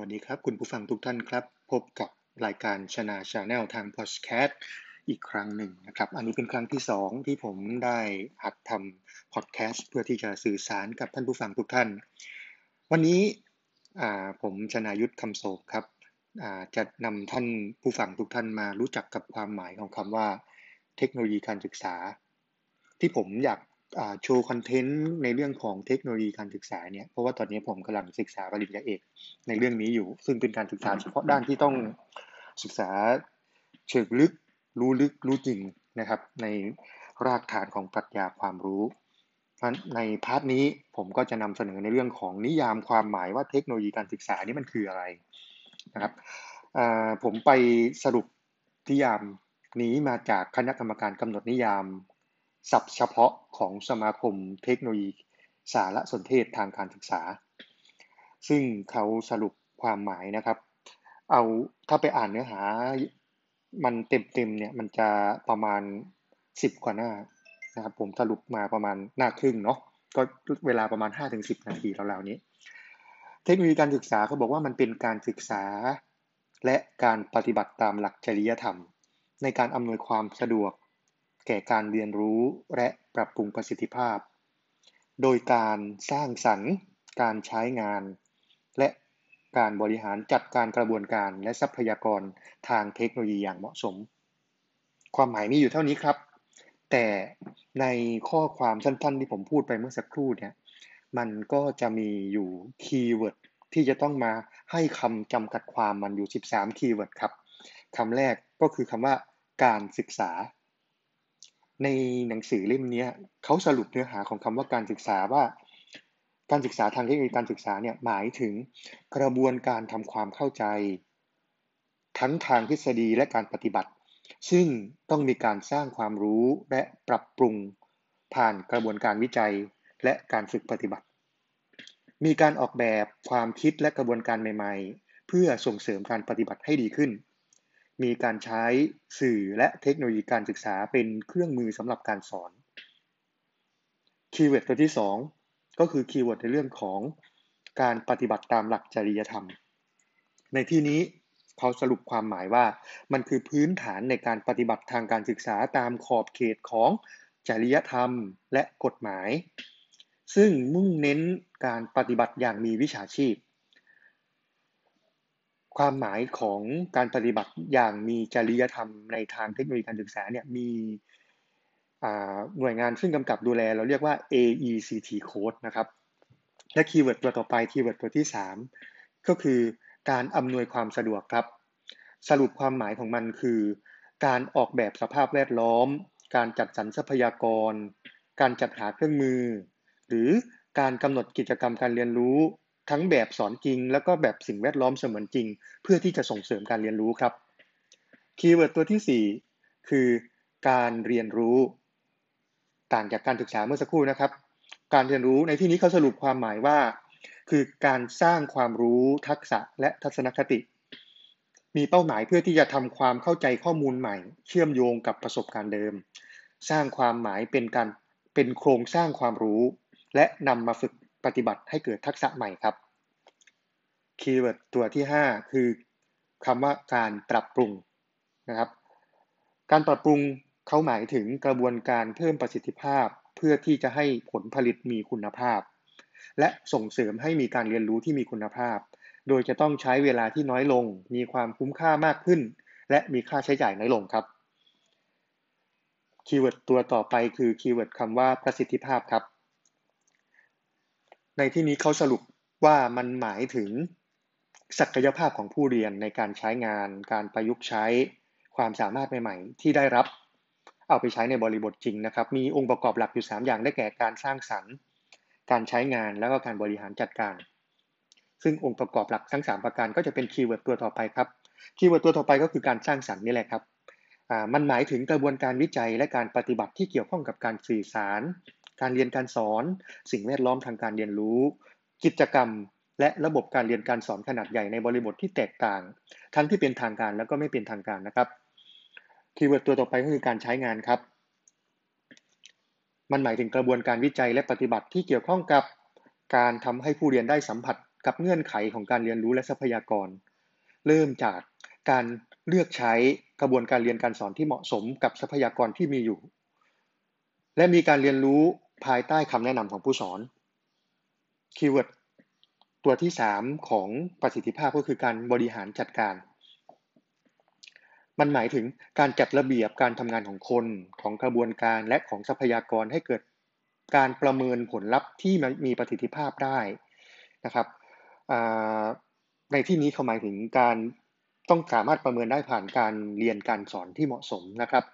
สวัสดีครับ คุณผู้ฟังทุกท่านครับ พบกับรายการชนา Channel ทางพอดแคสต์อีกครั้งหนึ่งนะครับ อันนี้เป็นครั้งที่ 2 ที่ผมได้หัดทำพอดแคสต์เพื่อที่จะสื่อสารกับท่านผู้ฟังทุกท่าน วันนี้ผมชนายุทธคำโศกครับจะนำท่านผู้ฟังทุกท่านมารู้จักกับความหมายของคำว่า เทคโนโลยีการศึกษา ที่ผมอยาก โชว์ content ในเรื่องของเทคโนโลยีการศึกษาเนี่ยเพราะว่าตอนนี้ผมกำลังศึกษาปริญญาเอกในเรื่องนี้อยู่ ซึ่งเป็นการศึกษาเฉพาะด้านที่ต้องศึกษาเชิงลึกรู้ลึกรู้จริงนะครับ ในรากฐานของปรัชญาความรู้ในพาร์ทนี้ผมก็จะนำเสนอในเรื่องของนิยามความหมายว่าเทคโนโลยีการศึกษานี่มันคืออะไรนะครับผมไปสรุปนิยามนี้มาจากคณะกรรมการกำหนดนิยามศัพท์เฉพาะ ของสมาคมเทคโนโลยีสารสนเทศทางการศึกษา ซึ่งเขาสรุปความหมายนะครับ เอาถ้าไปอ่านเนื้อหามันเต็มๆเนี่ยมันจะประมาณ 10 กว่าหน้านะครับผมสรุปมาประมาณหน้าครึ่งเนาะก็เวลาประมาณ 5-10 นาทีราวๆนี้ เทคโนโลยีการศึกษาเขาบอกว่ามันเป็นการศึกษา และการปฏิบัติตามหลักจริยธรรม ในการอำนวยความสะดวก แก่การเรียนรู้และปรับปรุงประสิทธิภาพ โดยการสร้างสรรค์ การใช้งาน และการบริหารจัดการกระบวนการและทรัพยากรทางเทคโนโลยีอย่างเหมาะสม ความหมายมีอยู่เท่านี้ครับ แต่ในข้อความสั้นๆที่ผมพูดไปเมื่อสักครู่เนี่ย มันก็จะมีอยู่ keyword ที่จะต้องมาให้คำจำกัดความมันอยู่ 13 keyword ครับคำแรกก็คือคำว่าการศึกษา ในหนังสือเล่มนี้เขาสรุปเนื้อหาของคำว่าการศึกษาว่า การศึกษาทางเทคโนโลยีการศึกษาเนี่ยหมายถึงกระบวนการทำความเข้าใจ ทั้งทางทฤษฎีและการปฏิบัติ ซึ่งต้องมีการสร้างความรู้และปรับปรุงผ่านกระบวนการวิจัยและการฝึกปฏิบัติ มีการออกแบบความคิดและกระบวนการใหม่ ๆ เพื่อส่งเสริมการปฏิบัติให้ดีขึ้น มีการใช้สื่อและเทคโนโลยีการศึกษาเป็นเครื่องมือสำหรับการสอน keyword ตัวที่ 2 ก็คือ keyword ในเรื่องของการปฏิบัติตามหลักจริยธรรม ในที่นี้เขาสรุปความหมายว่ามันคือพื้นฐานในการปฏิบัติทางการศึกษาตามขอบเขตของจริยธรรมและกฎหมาย ซึ่งมุ่งเน้นการปฏิบัติอย่างมีวิชาชีพ ความหมายของการปฏิบัติอย่างมีจริยธรรมในทางเทคโนโลยีการศึกษาเนี่ยมีหน่วยงานซึ่งกำกับดูแลเราเรียกว่า AECT code นะครับ และ keyword ตัวต่อไป keyword ตัวที่ 3 ก็คือการอำนวยความสะดวกครับ สรุปความหมายของมันคือ การออกแบบสภาพแวดล้อม การจัดสรรทรัพยากร การจัดหาเครื่องมือ หรือการกำหนดกิจกรรมการเรียนรู้ ทั้งแบบสอนจริง แล้วก็แบบสิ่งแวดล้อมเสมือนจริง เพื่อที่จะส่งเสริมการเรียนรู้ครับ keyword ตัวที่ 4 คือการเรียนรู้ ต่างจากการศึกษาเมื่อสักครู่นะครับ การเรียนรู้ในที่นี้เขาสรุปความหมายว่า คือการสร้างความรู้ทักษะและทัศนคติ มีเป้าหมายเพื่อที่จะทำความเข้าใจข้อมูลใหม่ เชื่อมโยงกับประสบการณ์เดิม สร้างความหมายเป็นการเป็นโครงสร้างความรู้ และนำมาฝึก ปฏิบัติให้เกิดทักษะใหม่ครับ keyword ตัวที่ 5 คือคำว่าการปรับปรุงนะครับ การปรับปรุงเขาหมายถึงกระบวนการเพิ่มประสิทธิภาพ เพื่อที่จะให้ผลผลิตมีคุณภาพ และส่งเสริมให้มีการเรียนรู้ที่มีคุณภาพ โดยจะต้องใช้เวลาที่น้อยลง มีความคุ้มค่ามากขึ้น และมีค่าใช้จ่ายน้อยลงครับ keyword ตัวต่อไปคือ keyword คำว่าประสิทธิภาพครับ ในที่นี้เขาสรุปว่ามันหมายถึงศักยภาพของผู้เรียนในการใช้งาน การประยุกต์ใช้ความสามารถใหม่ๆ ที่ได้รับ เอาไปใช้ในบริบทจริงนะครับ มีองค์ประกอบหลักอยู่ 3 อย่างได้แก่การสร้างสรรค์ การใช้งานแล้วก็การบริหารจัดการ ซึ่งองค์ประกอบหลักทั้ง 3 ประการก็จะเป็น keyword ตัวต่อไปครับ keyword ตัวต่อไปก็คือการสร้างสรรค์นี่แหละครับมันหมายถึงกระบวนการวิจัยและการปฏิบัติที่เกี่ยวข้องกับการสื่อสาร การเรียนการสอน สิ่งแวดล้อมทางการเรียนรู้ กิจกรรม และระบบการเรียนการสอนขนาดใหญ่ในบริบทที่แตกต่าง ทั้งที่เป็นทางการแล้วก็ไม่เป็นทางการนะครับ keyword ตัวต่อไปก็คือการใช้งานครับ มันหมายถึงกระบวนการวิจัยและปฏิบัติที่เกี่ยวข้องกับการทำให้ผู้เรียนได้สัมผัสกับเงื่อนไขของการเรียนรู้และทรัพยากร เริ่มจากการเลือกใช้กระบวนการเรียนการสอนที่เหมาะสมกับทรัพยากรที่มีอยู่ และมีการเรียนรู้ ภายใต้คำแนะนำของผู้สอน คีย์เวิร์ดตัวที่ 3 ของประสิทธิภาพก็คือการบริหารจัดการ มันหมายถึงการจัดระเบียบการทำงานของคนของกระบวนการและของทรัพยากรให้เกิดการประเมินผลลัพธ์ที่มีประสิทธิภาพได้นะครับในที่นี้เขาหมายถึงการต้องสามารถประเมินได้ผ่านการเรียนการสอนที่เหมาะสมนะครับ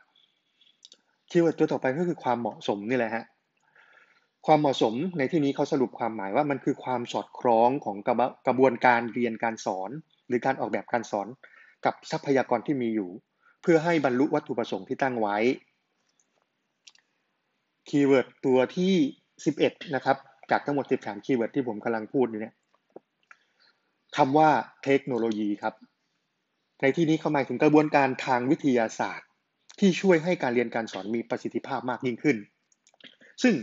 keyword ตัวต่อไปก็คือความเหมาะสมนี่แหละฮะ ความเหมาะสมในที่นี้เขาสรุปความหมายว่ามันคือความสอดคล้องของกระกระบวนการเรียนการสอน หรือการออกแบบการสอนกับทรัพยากรที่มีอยู่ เพื่อให้บรรลุวัตถุประสงค์ที่ตั้งไว้ keyword ตัวที่ 11 นะครับ จากทั้งหมด 13 keyword ที่ผมกำลังพูดอยู่เนี่ยคำว่าเทคโนโลยีครับ ในที่นี้เขาหมายถึงกระบวนการทางวิทยาศาสตร์ ที่ช่วยให้การเรียนการสอนมีประสิทธิภาพมากยิ่งขึ้น ซึ่ง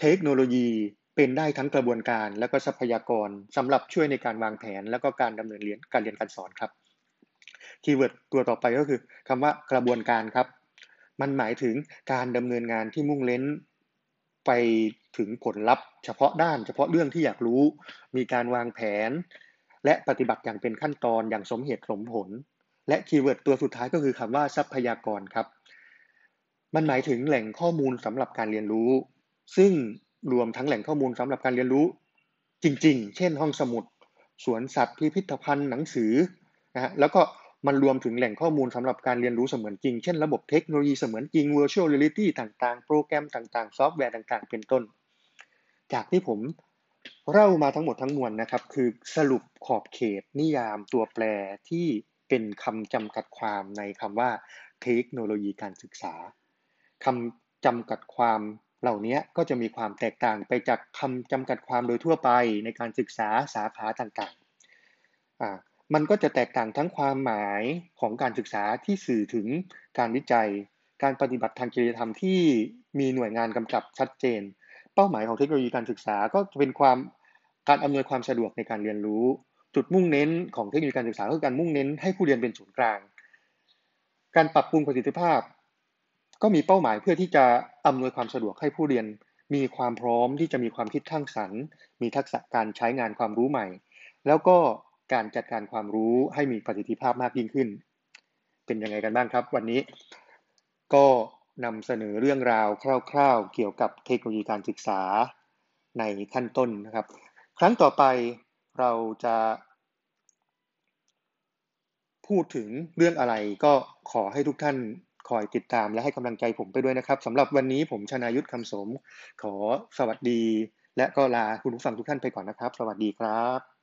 เทคโนโลยีเป็นได้ทั้งกระบวนการและก็ทรัพยากรสำหรับช่วยในการวางแผน และก็การดำเนินเรียนการเรียนการสอนครับ keyword ตัวต่อไปก็คือคำว่ากระบวนการครับ มันหมายถึงการดำเนินงานที่มุ่งเน้นไปถึงผลลัพธ์ เฉพาะด้าน เฉพาะเรื่องที่อยากรู้ มีการวางแผน และปฏิบัติอย่างเป็นขั้นตอนอย่างสมเหตุสมผล และ keyword ตัวสุดท้ายก็คือคำว่าทรัพยากรครับ มันหมายถึงแหล่งข้อมูลสำหรับการเรียนรู้ ซึ่งรวมทั้งแหล่งข้อมูลสำหรับการเรียนรู้ จริง ๆ เช่น ห้องสมุด สวนสัตว์ พิพิธภัณฑ์ หนังสือนะฮะ แล้วก็มันรวมถึงแหล่งข้อมูลสำหรับการเรียนรู้เสมือนจริง เช่น ระบบเทคโนโลยีเสมือนจริง virtual reality ต่างๆ โปรแกรมต่างๆ ซอฟต์แวร์ต่าง ๆ เป็นต้น จากที่ผมเล่ามาทั้งหมดทั้งมวลนะครับ คือสรุปขอบเขตนิยามตัวแปรที่เป็นคำจำกัดความในคำว่าเทคโนโลยีการศึกษา คำจำกัดความเหล่านี้ก็จะมีความแตกต่างไปจากคำจำกัดความโดยทั่วไปในการศึกษาสาขาต่างๆ มันก็จะแตกต่างทั้งความหมายของการศึกษาที่สื่อถึงการวิจัย การปฏิบัติทางจริยธรรมที่มีหน่วยงานกำกับชัดเจน เป้าหมายของเทคโนโลยีการศึกษาก็จะเป็นความการอำนวยความสะดวกในการเรียนรู้ จุดมุ่งเน้นของเทคโนโลยีการศึกษาคือการมุ่งเน้นให้ผู้เรียนเป็นศูนย์กลาง การปรับปรุงประสิทธิภาพ ก็มีเป้าหมายเพื่อที่จะอำนวยความสะดวกให้ผู้เรียน มีความพร้อมที่จะมีความคิดทั้งสรรค์มีทักษะการใช้งานความรู้ใหม่ แล้วก็การจัดการความรู้ให้มีประสิทธิภาพมากยิ่งขึ้น เป็นยังไงกันบ้างครับ วันนี้ก็นำเสนอเรื่องราวคร่าวๆ เกี่ยวกับเทคโนโลยีการศึกษาในขั้นต้นนะครับ ครั้งต่อไปเราจะพูดถึงเรื่องอะไรก็ขอให้ทุกท่าน คอยติดตามและให้กำลังใจผมไปด้วยนะครับสำหรับวันนี้ผมชนายุทธคำสม ขอสวัสดี และก็ลาคุณผู้ฟังทุกท่านไปก่อนนะครับ สวัสดีครับ